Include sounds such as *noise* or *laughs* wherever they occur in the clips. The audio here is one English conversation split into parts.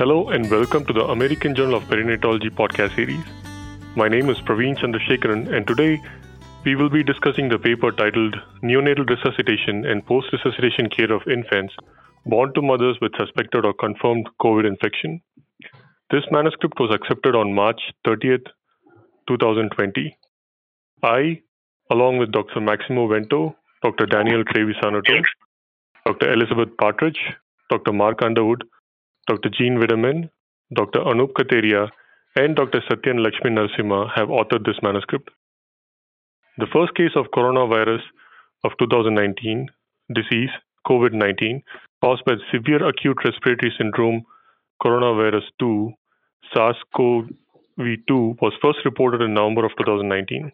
Hello and welcome to the American Journal of Perinatology podcast series. My name is Praveen Chandrasekharan and today we will be discussing the paper titled Neonatal Resuscitation and Post Resuscitation Care of Infants Born to Mothers with Suspected or Confirmed COVID Infection. This manuscript was accepted on March 30th, 2020. I, along with Dr. Maximo Vento, Dr. Daniel Trevisanuto, Dr. Elizabeth Partridge, Dr. Mark Underwood, Dr. Jean Wiedeman, Dr. Anup Katheria, and Dr. Satyan Lakshminrusimha have authored this manuscript. The first case of coronavirus of 2019 disease, COVID 19, caused by severe acute respiratory syndrome, coronavirus 2, SARS CoV 2, was first reported in November of 2019.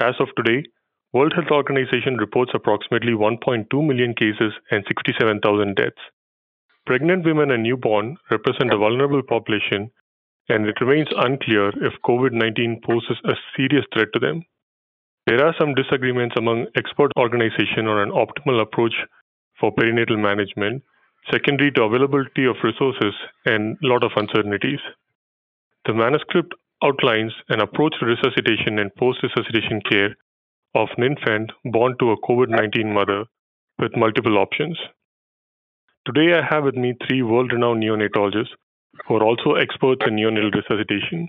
As of today, World Health Organization reports approximately 1.2 million cases and 67,000 deaths. Pregnant women and newborn represent a vulnerable population, and it remains unclear if COVID 19 poses a serious threat to them. There are some disagreements among expert organizations on an optimal approach for perinatal management, secondary to availability of resources and a lot of uncertainties. The manuscript outlines an approach to resuscitation and post resuscitation care of an infant born to a COVID 19 mother with multiple options. Today, I have with me three world renowned neonatologists who are also experts in neonatal resuscitation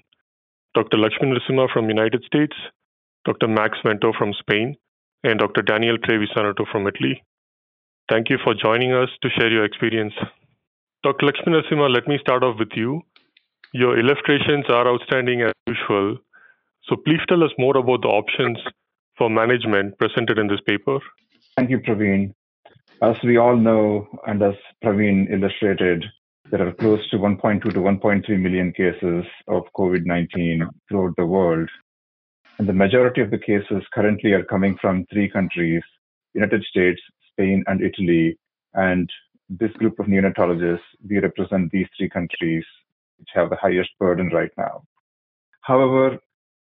Dr. Lakshminrusimha from United States, Dr. Max Vento from Spain, and Dr. Daniel Trevisanuto from Italy. Thank you for joining us to share your experience. Dr. Lakshminrusimha, let me start off with you. Your illustrations are outstanding as usual. So please tell us more about the options for management presented in this paper. Thank you, Praveen. As we all know, and as Praveen illustrated, there are close to 1.2 to 1.3 million cases of COVID 19 throughout the world. And the majority of the cases currently are coming from three countries United States, Spain, and Italy. And this group of neonatologists, we represent these three countries which have the highest burden right now. However,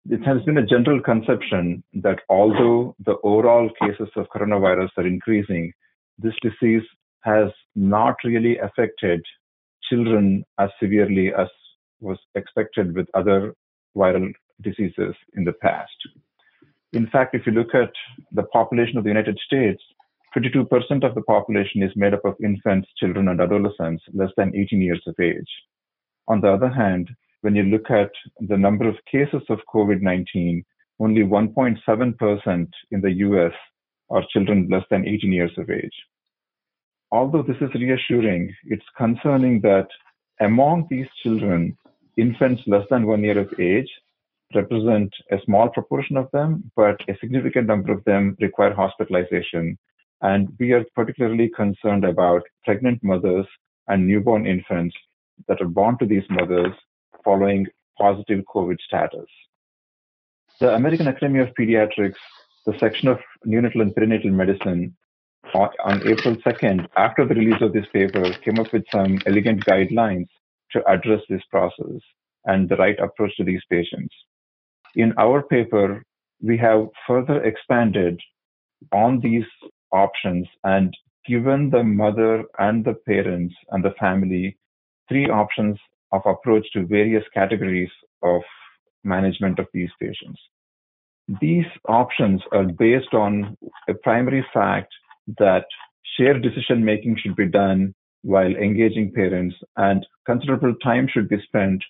it has been a general conception that although the overall cases of coronavirus are increasing, this disease has not really affected children as severely as was expected with other viral diseases in the past. In fact, if you look at the population of the United States, 52% of the population is made up of infants, children, and adolescents less than 18 years of age. On the other hand, when you look at the number of cases of COVID 19, only 1.7% in the US are children less than 18 years of age. Although this is reassuring, it's concerning that among these children, infants less than one year of age represent a small proportion of them, but a significant number of them require hospitalization. And we are particularly concerned about pregnant mothers and newborn infants that are born to these mothers following positive COVID status. The American Academy of Pediatrics, the section of neonatal and perinatal medicine, on April 2nd, after the release of this paper, came up with some elegant guidelines to address this process and the right approach to these patients. In our paper, we have further expanded on these options and given the mother and the parents and the family three options of approach to various categories of management of these patients. These options are based on a primary fact that shared decision making should be done while engaging parents and considerable time should be spent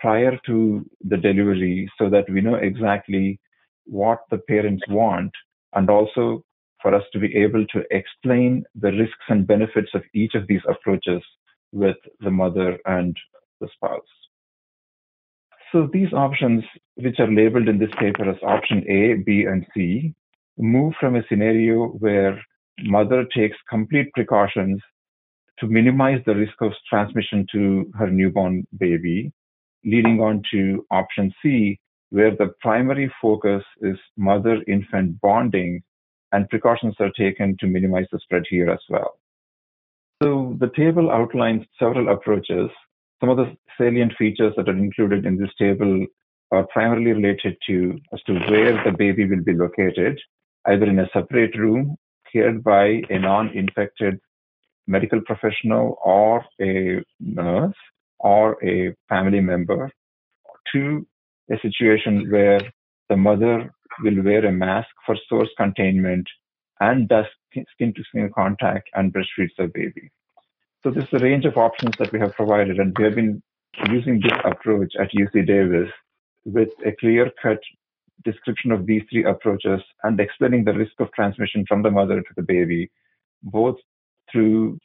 prior to the delivery so that we know exactly what the parents want and also for us to be able to explain the risks and benefits of each of these approaches with the mother and the spouse. So these options, which are labeled in this paper as option A, B, and C, move from a scenario where mother takes complete precautions to minimize the risk of transmission to her newborn baby, leading on to option C, where the primary focus is mother infant bonding and precautions are taken to minimize the spread here as well. So the table outlines several approaches. Some of the salient features that are included in this table are primarily related to as to where the baby will be located, either in a separate room cared by a non-infected medical professional or a nurse, or a family member to a situation where the mother will wear a mask for source containment and does skin to skin contact and breastfeeds the baby. So this is a range of options that we have provided, and we have been using this approach at UC Davis with a clear cut description of these three approaches and explaining the risk of transmission from the mother to the baby, both through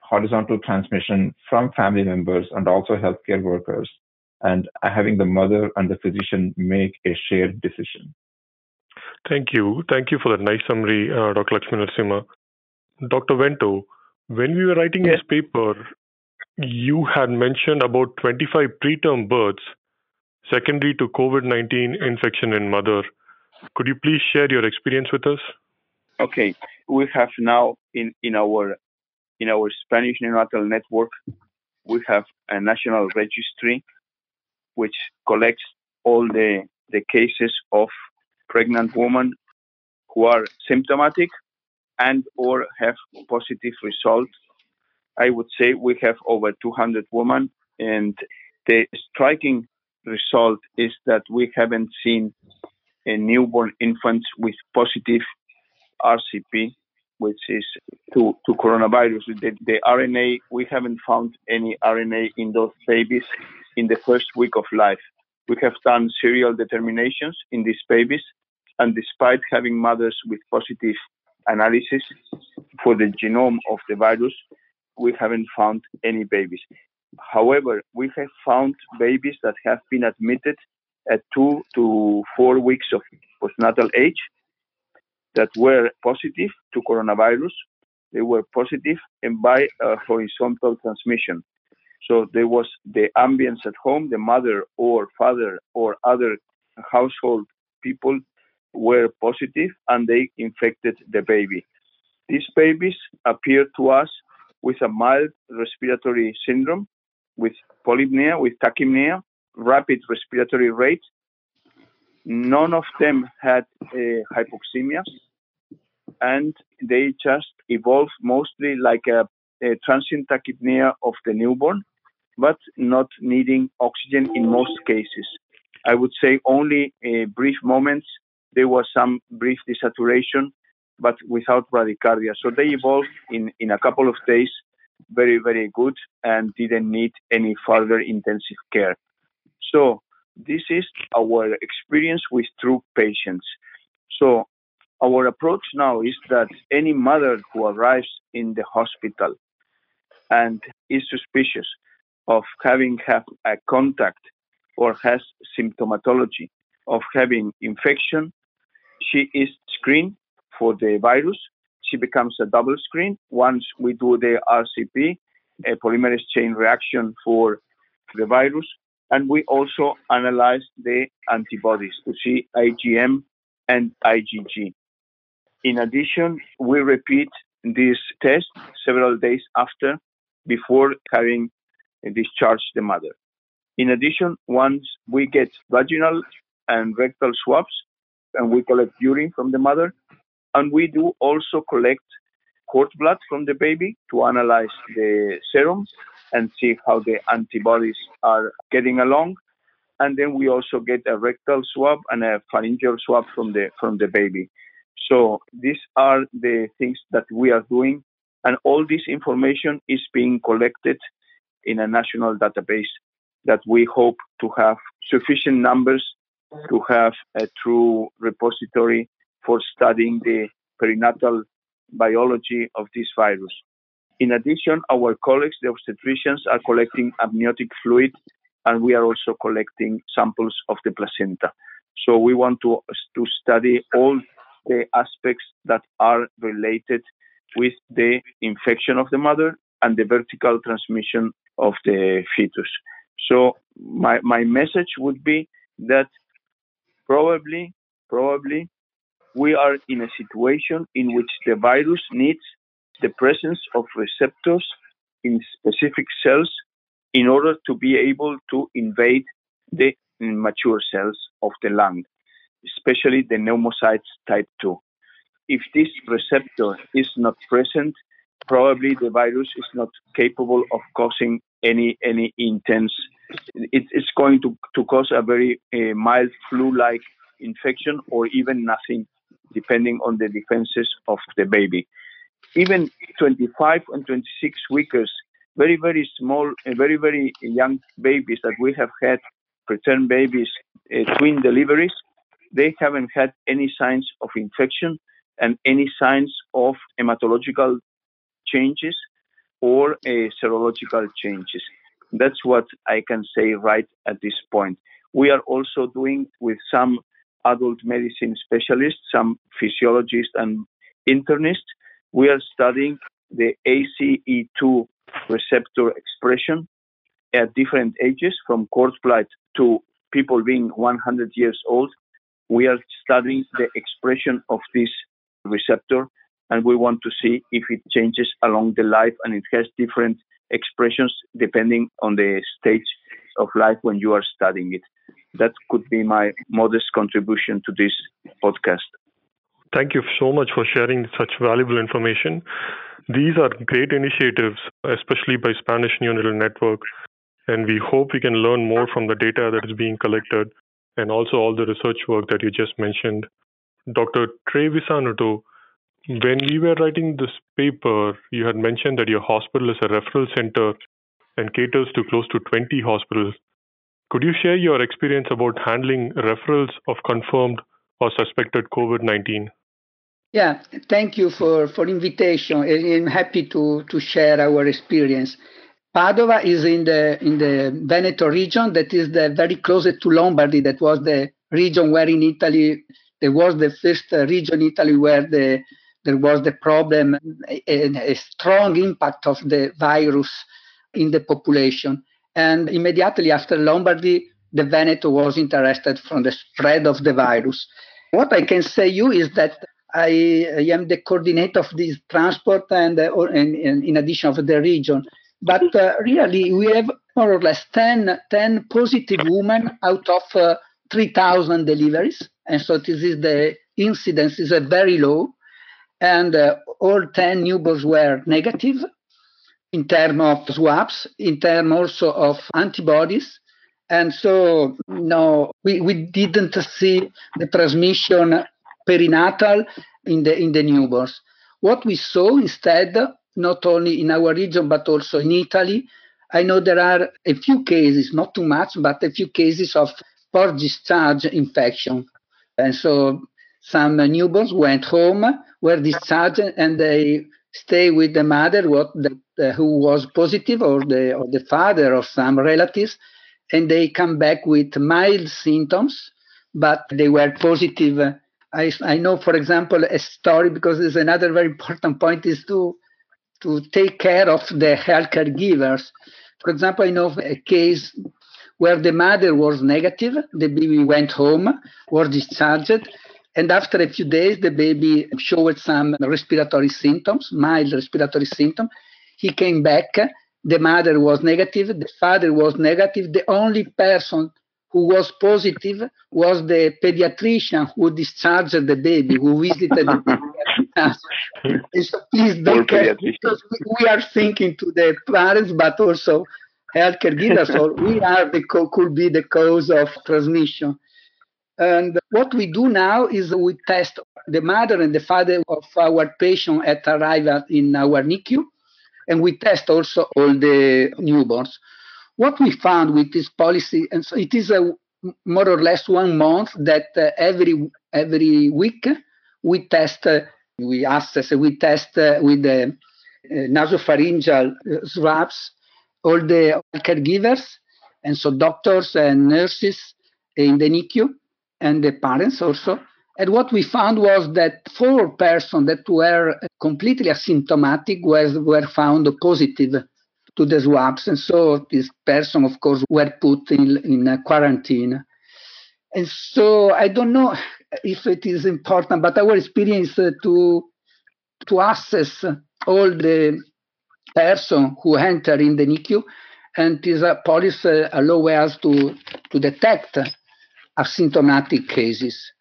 horizontal transmission from family members and also healthcare workers, and having the mother and the physician make a shared decision. Thank you. Thank you for that nice summary, uh, Dr. Lakshminrusimha. Dr. Vento, when we were writing yes. this paper, you had mentioned about 25 preterm births secondary to COVID 19 infection in mother. Could you please share your experience with us? Okay, we have now in, in our in our Spanish neonatal network, we have a national registry which collects all the, the cases of pregnant women who are symptomatic and or have positive results. I would say we have over 200 women and the striking result is that we haven't seen a newborn infants with positive RCP, which is to, to coronavirus. The, the RNA, we haven't found any RNA in those babies in the first week of life. We have done serial determinations in these babies, and despite having mothers with positive analysis for the genome of the virus, we haven't found any babies. However, we have found babies that have been admitted at two to four weeks of postnatal age that were positive to coronavirus. They were positive and by a horizontal transmission. So there was the ambience at home, the mother or father or other household people were positive and they infected the baby. These babies appeared to us with a mild respiratory syndrome with polypnea, with tachypnea, rapid respiratory rate. None of them had uh, hypoxemia, and they just evolved mostly like a, a transient tachypnea of the newborn, but not needing oxygen in most cases. I would say only uh, brief moments there was some brief desaturation, but without bradycardia. So they evolved in, in a couple of days very, very good and didn't need any further intensive care. So this is our experience with true patients. So our approach now is that any mother who arrives in the hospital and is suspicious of having had a contact or has symptomatology of having infection, she is screened for the virus she becomes a double screen. Once we do the RCP, a polymerase chain reaction for the virus, and we also analyze the antibodies to see IgM and IgG. In addition, we repeat this test several days after before having discharged the mother. In addition, once we get vaginal and rectal swabs and we collect urine from the mother, and we do also collect cord blood from the baby to analyze the serums and see how the antibodies are getting along. And then we also get a rectal swab and a pharyngeal swab from the from the baby. So these are the things that we are doing, and all this information is being collected in a national database that we hope to have sufficient numbers to have a true repository for studying the perinatal biology of this virus. In addition, our colleagues, the obstetricians, are collecting amniotic fluid and we are also collecting samples of the placenta. So we want to, to study all the aspects that are related with the infection of the mother and the vertical transmission of the fetus. So my, my message would be that probably, probably we are in a situation in which the virus needs the presence of receptors in specific cells in order to be able to invade the mature cells of the lung, especially the pneumocytes type 2. If this receptor is not present, probably the virus is not capable of causing any any intense. It, it's going to, to cause a very uh, mild flu-like infection or even nothing, depending on the defenses of the baby. Even 25 and 26 weekers, very very small, uh, very very young babies that we have had preterm babies, uh, twin deliveries, they haven't had any signs of infection and any signs of hematological changes or uh, serological changes. That's what I can say right at this point. We are also doing with some adult medicine specialists, some physiologists and internists, we are studying the ACE2 receptor expression at different ages, from cord blood to people being 100 years old. We are studying the expression of this receptor and we want to see if it changes along the life and it has different expressions depending on the stage of life when you are studying it. That could be my modest contribution to this podcast. Thank you so much for sharing such valuable information. These are great initiatives, especially by Spanish Neonatal Network, and we hope we can learn more from the data that is being collected and also all the research work that you just mentioned. Dr. Trevisanuto, when we were writing this paper, you had mentioned that your hospital is a referral center and caters to close to 20 hospitals. Could you share your experience about handling referrals of confirmed or suspected COVID 19? Yeah, thank you for, for invitation. I'm happy to, to share our experience. Padova is in the in the Veneto region that is the very closest to Lombardy. That was the region where in Italy there was the first uh, region in Italy where the there was the problem, a, a strong impact of the virus in the population. And immediately after Lombardy, the Veneto was interested from the spread of the virus. What I can say you is that I, am the coordinator of this transport and, uh, or, and, and, in addition of the region. But uh, really, we have more or less 10, 10 positive women out of uh, 3,000 deliveries. And so this is the incidence is very low and uh, all 10 newborns were negative in terms of swabs, in terms also of antibodies. And so, no, we, we didn't see the transmission perinatal in the, in the newborns. What we saw instead, not only in our region, but also in Italy, I know there are a few cases, not too much, but a few cases of post discharge infection. And so some newborns went home, were discharged, and they stay with the mother what the, uh, who was positive or the or the father or some relatives and they come back with mild symptoms but they were positive. I, I know for example a story because there's another very important point is to to take care of the healthcare givers. For example i know a case where the mother was negative the baby went home was discharged and after a few days, the baby showed some respiratory symptoms, mild respiratory symptoms. He came back. The mother was negative. The father was negative. The only person who was positive was the pediatrician who discharged the baby, who visited the baby. *laughs* so please don't care because we are thinking to the parents, but also healthcare givers. So we are the could be the cause of transmission. And what we do now is we test the mother and the father of our patient at arrival in our NICU, and we test also all the newborns. What we found with this policy, and so it is a more or less one month that uh, every every week we test, uh, we assess, we test uh, with the uh, nasopharyngeal uh, swabs all the caregivers, and so doctors and nurses in the NICU and the parents also. And what we found was that four persons that were completely asymptomatic was, were found positive to the swabs. And so this person, of course, were put in, in quarantine. And so I don't know if it is important, but our experience uh, to to assess all the person who enter in the NICU, and this policy uh, allow us to to detect asymptomatic cases.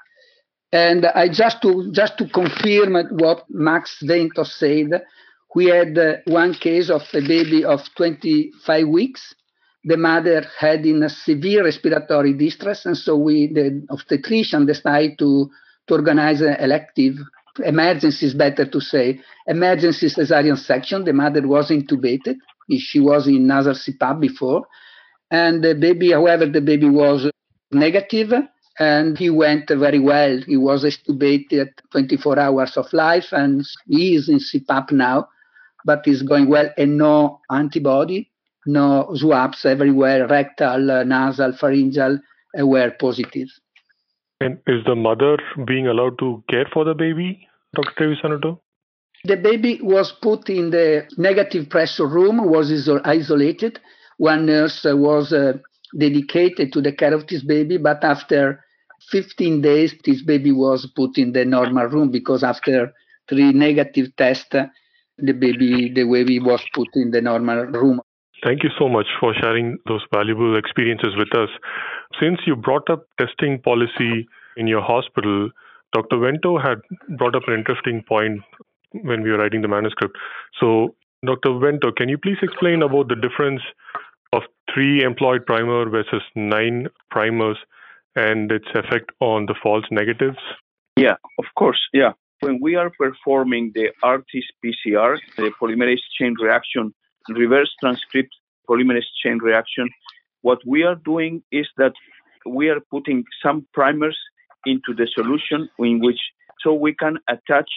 And I just to just to confirm what Max Vento said, we had uh, one case of a baby of 25 weeks. The mother had in a severe respiratory distress, and so we, the obstetrician, decided to, to organize an elective emergency is better to say emergency cesarean section. The mother was intubated. She was in nasal CPAP before, and the baby, however, the baby was negative and he went very well. He was intubated 24 hours of life and he is in CPAP now but is going well and no antibody, no swabs everywhere, rectal, uh, nasal, pharyngeal, uh, were positive. And is the mother being allowed to care for the baby, Dr. Trevisanuto? The baby was put in the negative pressure room, was isolated. One nurse was uh, dedicated to the care of this baby, but after 15 days, this baby was put in the normal room because after three negative tests, the baby the baby was put in the normal room. Thank you so much for sharing those valuable experiences with us. Since you brought up testing policy in your hospital, Dr. Vento had brought up an interesting point when we were writing the manuscript. So, Dr. Vento, can you please explain about the difference three employed primer versus nine primers and its effect on the false negatives? Yeah, of course. Yeah. When we are performing the RT-PCR, the polymerase chain reaction, reverse transcript polymerase chain reaction, what we are doing is that we are putting some primers into the solution in which so we can attach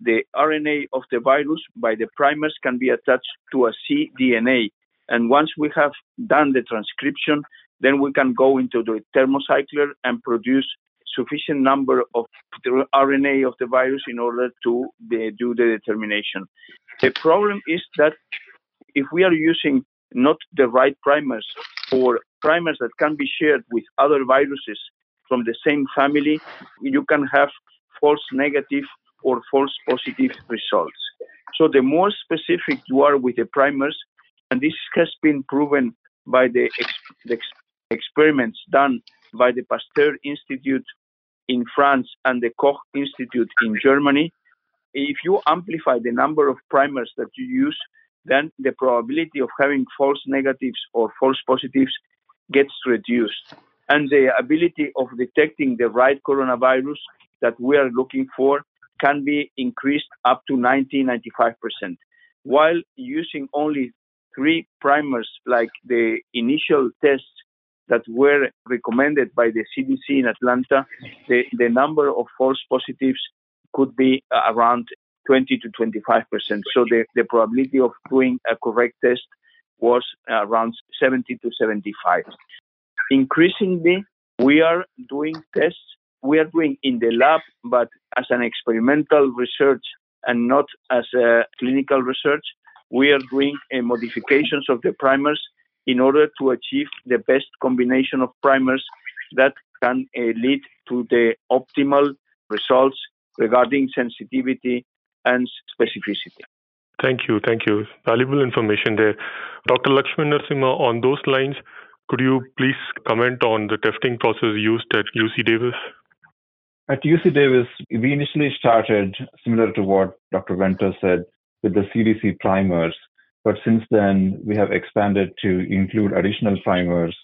the RNA of the virus by the primers can be attached to a cDNA. And once we have done the transcription, then we can go into the thermocycler and produce sufficient number of RNA of the virus in order to do the determination. The problem is that if we are using not the right primers or primers that can be shared with other viruses from the same family, you can have false negative or false positive results. So the more specific you are with the primers, and this has been proven by the, ex- the ex- experiments done by the Pasteur Institute in France and the Koch Institute in Germany, if you amplify the number of primers that you use, then the probability of having false negatives or false positives gets reduced. And the ability of detecting the right coronavirus that we are looking for can be increased up to 90 95%. While using only three primers, like the initial tests that were recommended by the CDC in Atlanta, the, the number of false positives could be uh, around 20 to 25 percent. So the, the probability of doing a correct test was around 70 to 75. Increasingly, we are doing tests. We are doing in the lab, but as an experimental research and not as a clinical research. We are doing uh, modifications of the primers in order to achieve the best combination of primers that can uh, lead to the optimal results regarding sensitivity and specificity. Thank you. Thank you. Valuable information there. Dr. Lakshminrusimha, on those lines, could you please comment on the testing process used at UC Davis? At UC Davis, we initially started similar to what Dr. Vento said with the CDC primers but since then, we have expanded to include additional primers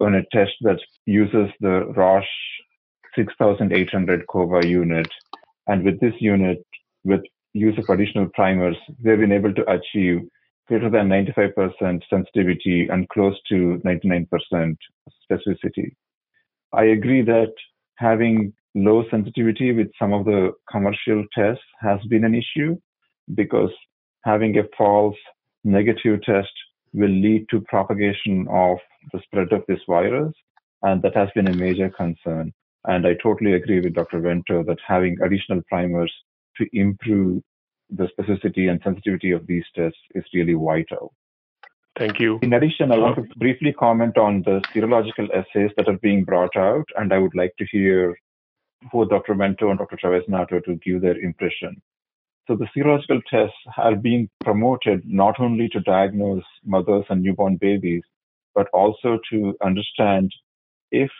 on a test that uses the Roche 6800 cobas unit. And with this unit, with use of additional primers, we've been able to achieve greater than 95% sensitivity and close to 99% specificity. I agree that having low sensitivity with some of the commercial tests has been an issue because having a false negative test will lead to propagation of the spread of this virus. And that has been a major concern. And I totally agree with Dr. Vento that having additional primers to improve the specificity and sensitivity of these tests is really vital. Thank you. In addition, I want to briefly comment on the serological assays that are being brought out, and I would like to hear both Dr. Vento and Dr. Trevisanuto to give their impression. So the serological tests are being promoted not only to diagnose mothers and newborn babies, but also to understand if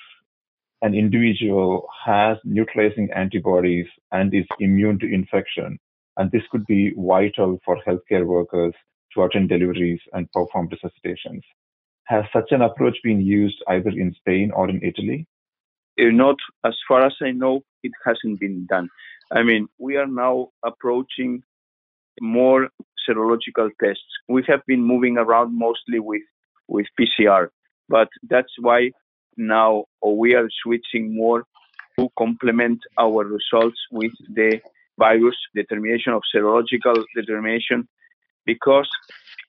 an individual has neutralizing antibodies and is immune to infection, and this could be vital for healthcare workers to attend deliveries and perform resuscitations. Has such an approach been used either in Spain or in Italy? Uh, not as far as I know, it hasn't been done. I mean, we are now approaching more serological tests. We have been moving around mostly with, with PCR, but that's why now we are switching more to complement our results with the virus determination of serological determination because,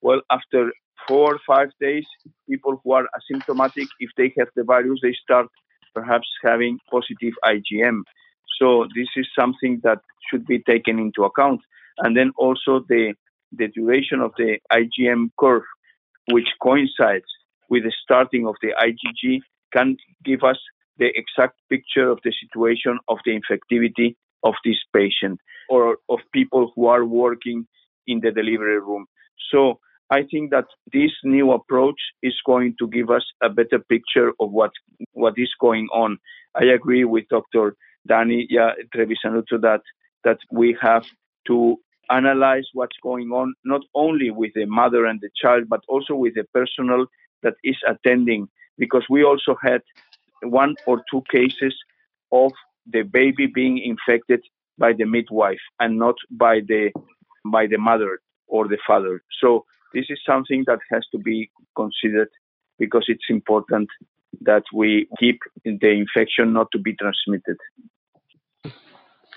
well, after four or five days, people who are asymptomatic, if they have the virus, they start perhaps having positive IgM. So this is something that should be taken into account. And then also the, the duration of the IgM curve, which coincides with the starting of the IgG, can give us the exact picture of the situation of the infectivity of this patient or of people who are working in the delivery room. So I think that this new approach is going to give us a better picture of what what is going on. I agree with Dr. Dani yeah, Trevisanuto that that we have to analyze what's going on not only with the mother and the child but also with the personnel that is attending because we also had one or two cases of the baby being infected by the midwife and not by the by the mother or the father. So this is something that has to be considered because it's important that we keep the infection not to be transmitted.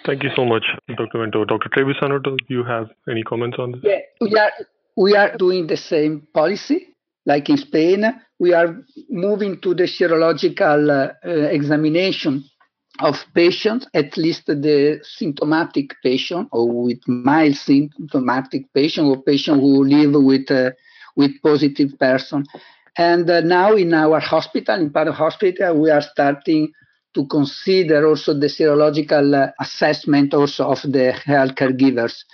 Thank you so much, Dr. Vento. Dr. Trevisanuto, do you have any comments on this? Yeah, we are, we are doing the same policy. Like in Spain, we are moving to the serological uh, examination of patients, at least the symptomatic patient or with mild symptomatic patient or patient who live with uh, with positive person. And uh, now in our hospital, in Padova Hospital, we are starting to consider also the serological uh, assessment also of the health caregivers.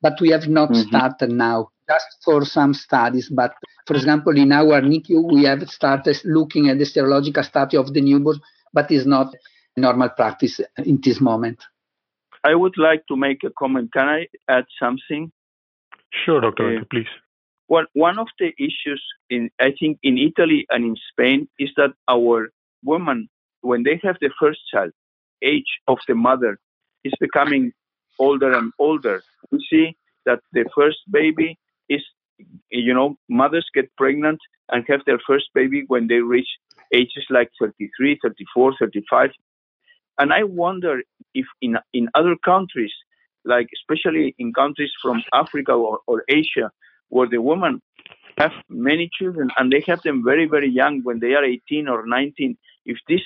But we have not mm-hmm. started now, just for some studies. But for example, in our NICU, we have started looking at the serological study of the newborn, but it's not normal practice in this moment. I would like to make a comment. Can I add something? Sure, Dr. Uh, please. One, one of the issues in I think in Italy and in Spain is that our women, when they have the first child, age of the mother is becoming older and older. We see that the first baby is, you know, mothers get pregnant and have their first baby when they reach ages like 33, 34, 35. And I wonder if in in other countries, like especially in countries from Africa or, or Asia, where the women have many children and they have them very very young when they are 18 or 19, if this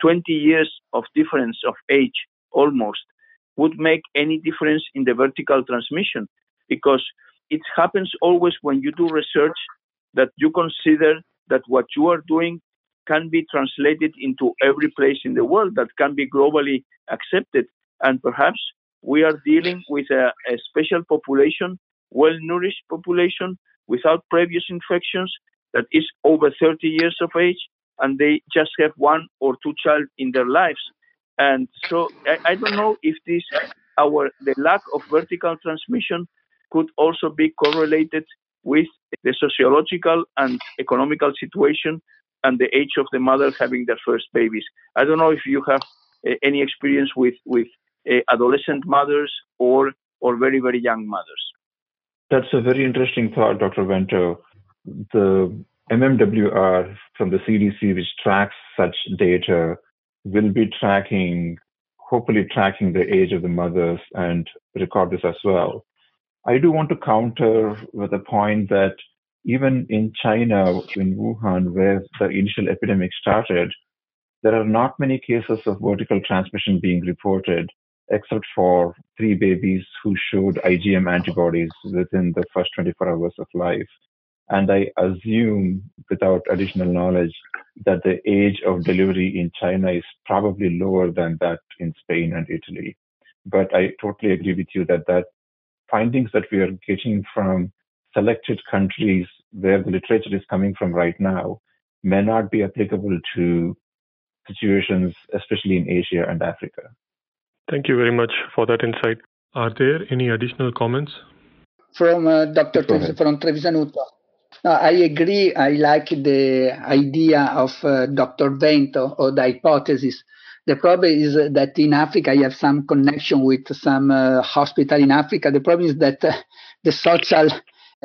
20 years of difference of age almost would make any difference in the vertical transmission, because it happens always when you do research that you consider that what you are doing can be translated into every place in the world that can be globally accepted. And perhaps we are dealing with a, a special population, well nourished population without previous infections that is over 30 years of age and they just have one or two child in their lives. And so I, I don't know if this our the lack of vertical transmission could also be correlated with the sociological and economical situation and the age of the mother having their first babies. I don't know if you have uh, any experience with with uh, adolescent mothers or or very very young mothers. That's a very interesting thought, Dr. Vento. The MMWR from the CDC, which tracks such data, will be tracking, hopefully tracking the age of the mothers and record this as well. I do want to counter with a point that even in China, in Wuhan, where the initial epidemic started, there are not many cases of vertical transmission being reported, except for three babies who showed IgM antibodies within the first 24 hours of life. And I assume, without additional knowledge, that the age of delivery in China is probably lower than that in Spain and Italy. But I totally agree with you that that findings that we are getting from selected countries where the literature is coming from right now may not be applicable to situations, especially in Asia and Africa. Thank you very much for that insight. Are there any additional comments? From uh, Dr. Trevis- from Trevisanuto. No, I agree. I like the idea of uh, Dr. Vento or the hypothesis. The problem is that in Africa, I have some connection with some uh, hospital in Africa. The problem is that uh, the social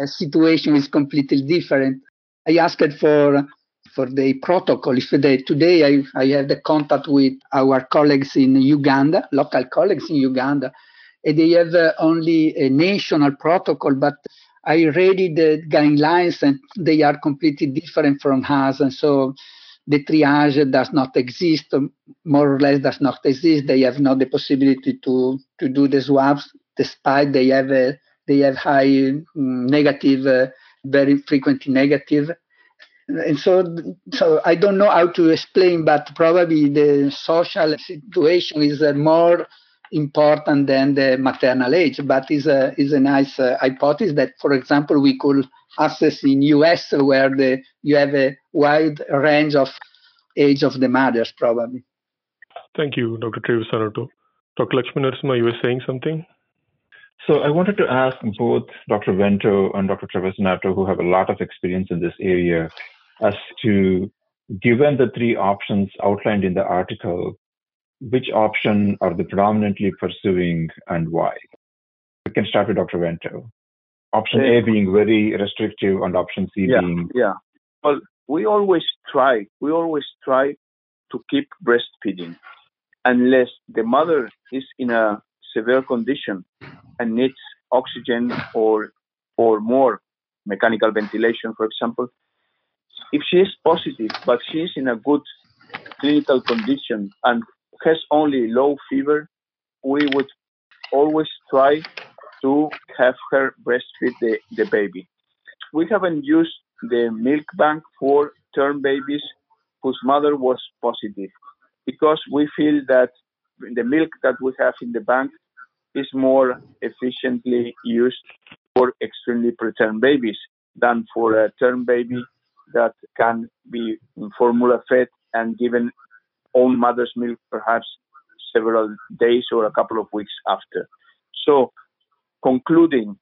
situation is completely different. I asked for for the protocol. If they, today I, I have the contact with our colleagues in Uganda, local colleagues in Uganda, and they have uh, only a national protocol, but I read the guidelines and they are completely different from us. And so the triage does not exist, more or less does not exist. They have not the possibility to, to do the swabs, despite they have a, they have high mm, negative, uh, very frequently negative and so so I don't know how to explain, but probably the social situation is uh, more important than the maternal age. But is a is a nice uh, hypothesis that, for example, we could access in US where the you have a wide range of age of the mothers, probably. Thank you, Dr. Trevisanuto. Dr. Lakshminrusimha, you were saying something? So I wanted to ask both Dr. Vento and Dr. Trevisanuto, who have a lot of experience in this area, as to given the three options outlined in the article, which option are they predominantly pursuing and why? We can start with Dr. Vento. Option A being very restrictive and option C yeah, being yeah. Well, we always try. We always try to keep breastfeeding unless the mother is in a severe condition and needs oxygen or or more mechanical ventilation, for example, if she is positive, but she is in a good clinical condition and has only low fever, we would always try to have her breastfeed the, the baby. We haven't used the milk bank for term babies whose mother was positive because we feel that the milk that we have in the bank is more efficiently used for extremely preterm babies than for a term baby that can be formula fed and given own mother's milk perhaps several days or a couple of weeks after. So, concluding,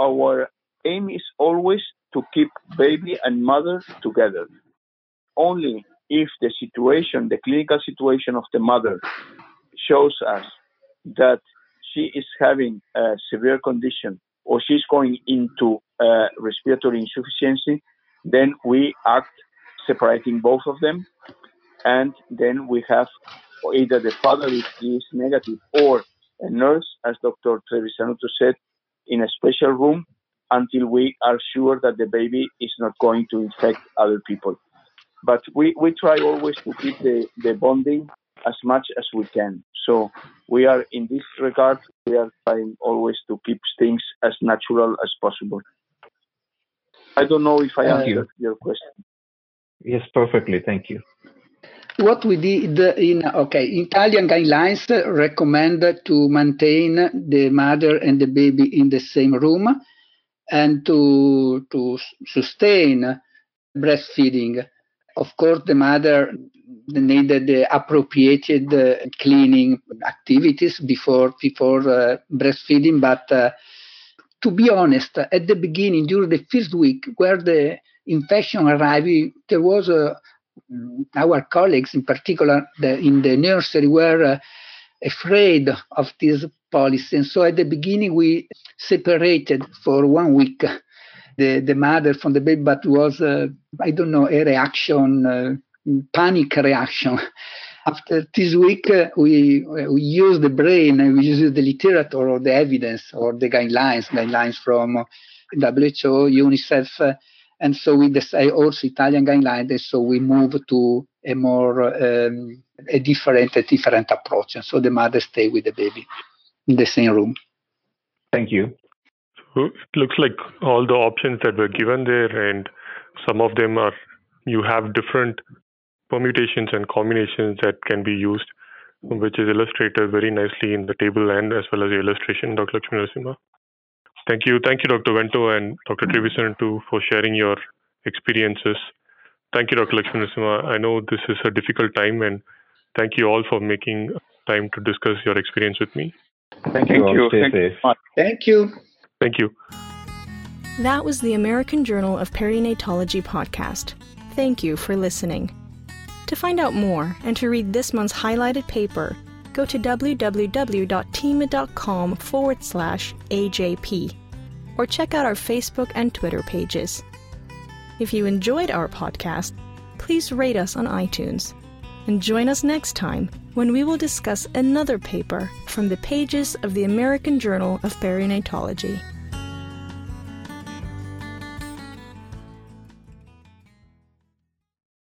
our aim is always to keep baby and mother together. Only if the situation, the clinical situation of the mother, shows us that she is having a severe condition or she's going into uh, respiratory insufficiency, then we act separating both of them, and then we have either the father is, negative or a nurse, as Dr. Trevisanuto said, in a special room until we are sure that the baby is not going to infect other people. But we, we try always to keep the, the bonding as much as we can. So we are in this regard, we are trying always to keep things as natural as possible. I don't know if I Thank answered you. your question. yes, perfectly. Thank you. What we did in okay, Italian guidelines recommend to maintain the mother and the baby in the same room and to to sustain breastfeeding. Of course, the mother needed the appropriate uh, cleaning activities before before uh, breastfeeding, but uh, to be honest, at the beginning, during the first week, where the infection arrived, there was our colleagues, in particular the, in the nursery, were uh, afraid of this policy. And so at the beginning, we separated for one week the, the mother from the baby, but was, uh, I don't know, a reaction, uh, panic reaction. *laughs* After this week, uh, we, we use the brain and we use the literature or the evidence or the guidelines, guidelines from WHO, UNICEF, uh, and so we decide also Italian guidelines. And so we move to a more um, a different a different approach. And so the mother stay with the baby in the same room. Thank you. So it looks like all the options that were given there, and some of them are you have different permutations and combinations that can be used, which is illustrated very nicely in the table and as well as the illustration, Dr. Lakshminrusimha. Thank you. Thank you, Dr. Vento and Dr. Trevisan, for sharing your experiences. Thank you, Dr. Lakshminrusimha. I know this is a difficult time, and thank you all for making time to discuss your experience with me. Thank you. Thank you. Stay Thank you safe. so. Thank you. Thank you. That was the American Journal of Perinatology podcast. Thank you for listening. To find out more and to read this month's highlighted paper, go to www.thieme.com forward slash AJP or check out our Facebook and Twitter pages. If you enjoyed our podcast, please rate us on iTunes and join us next time when we will discuss another paper from the pages of the American Journal of Perinatology.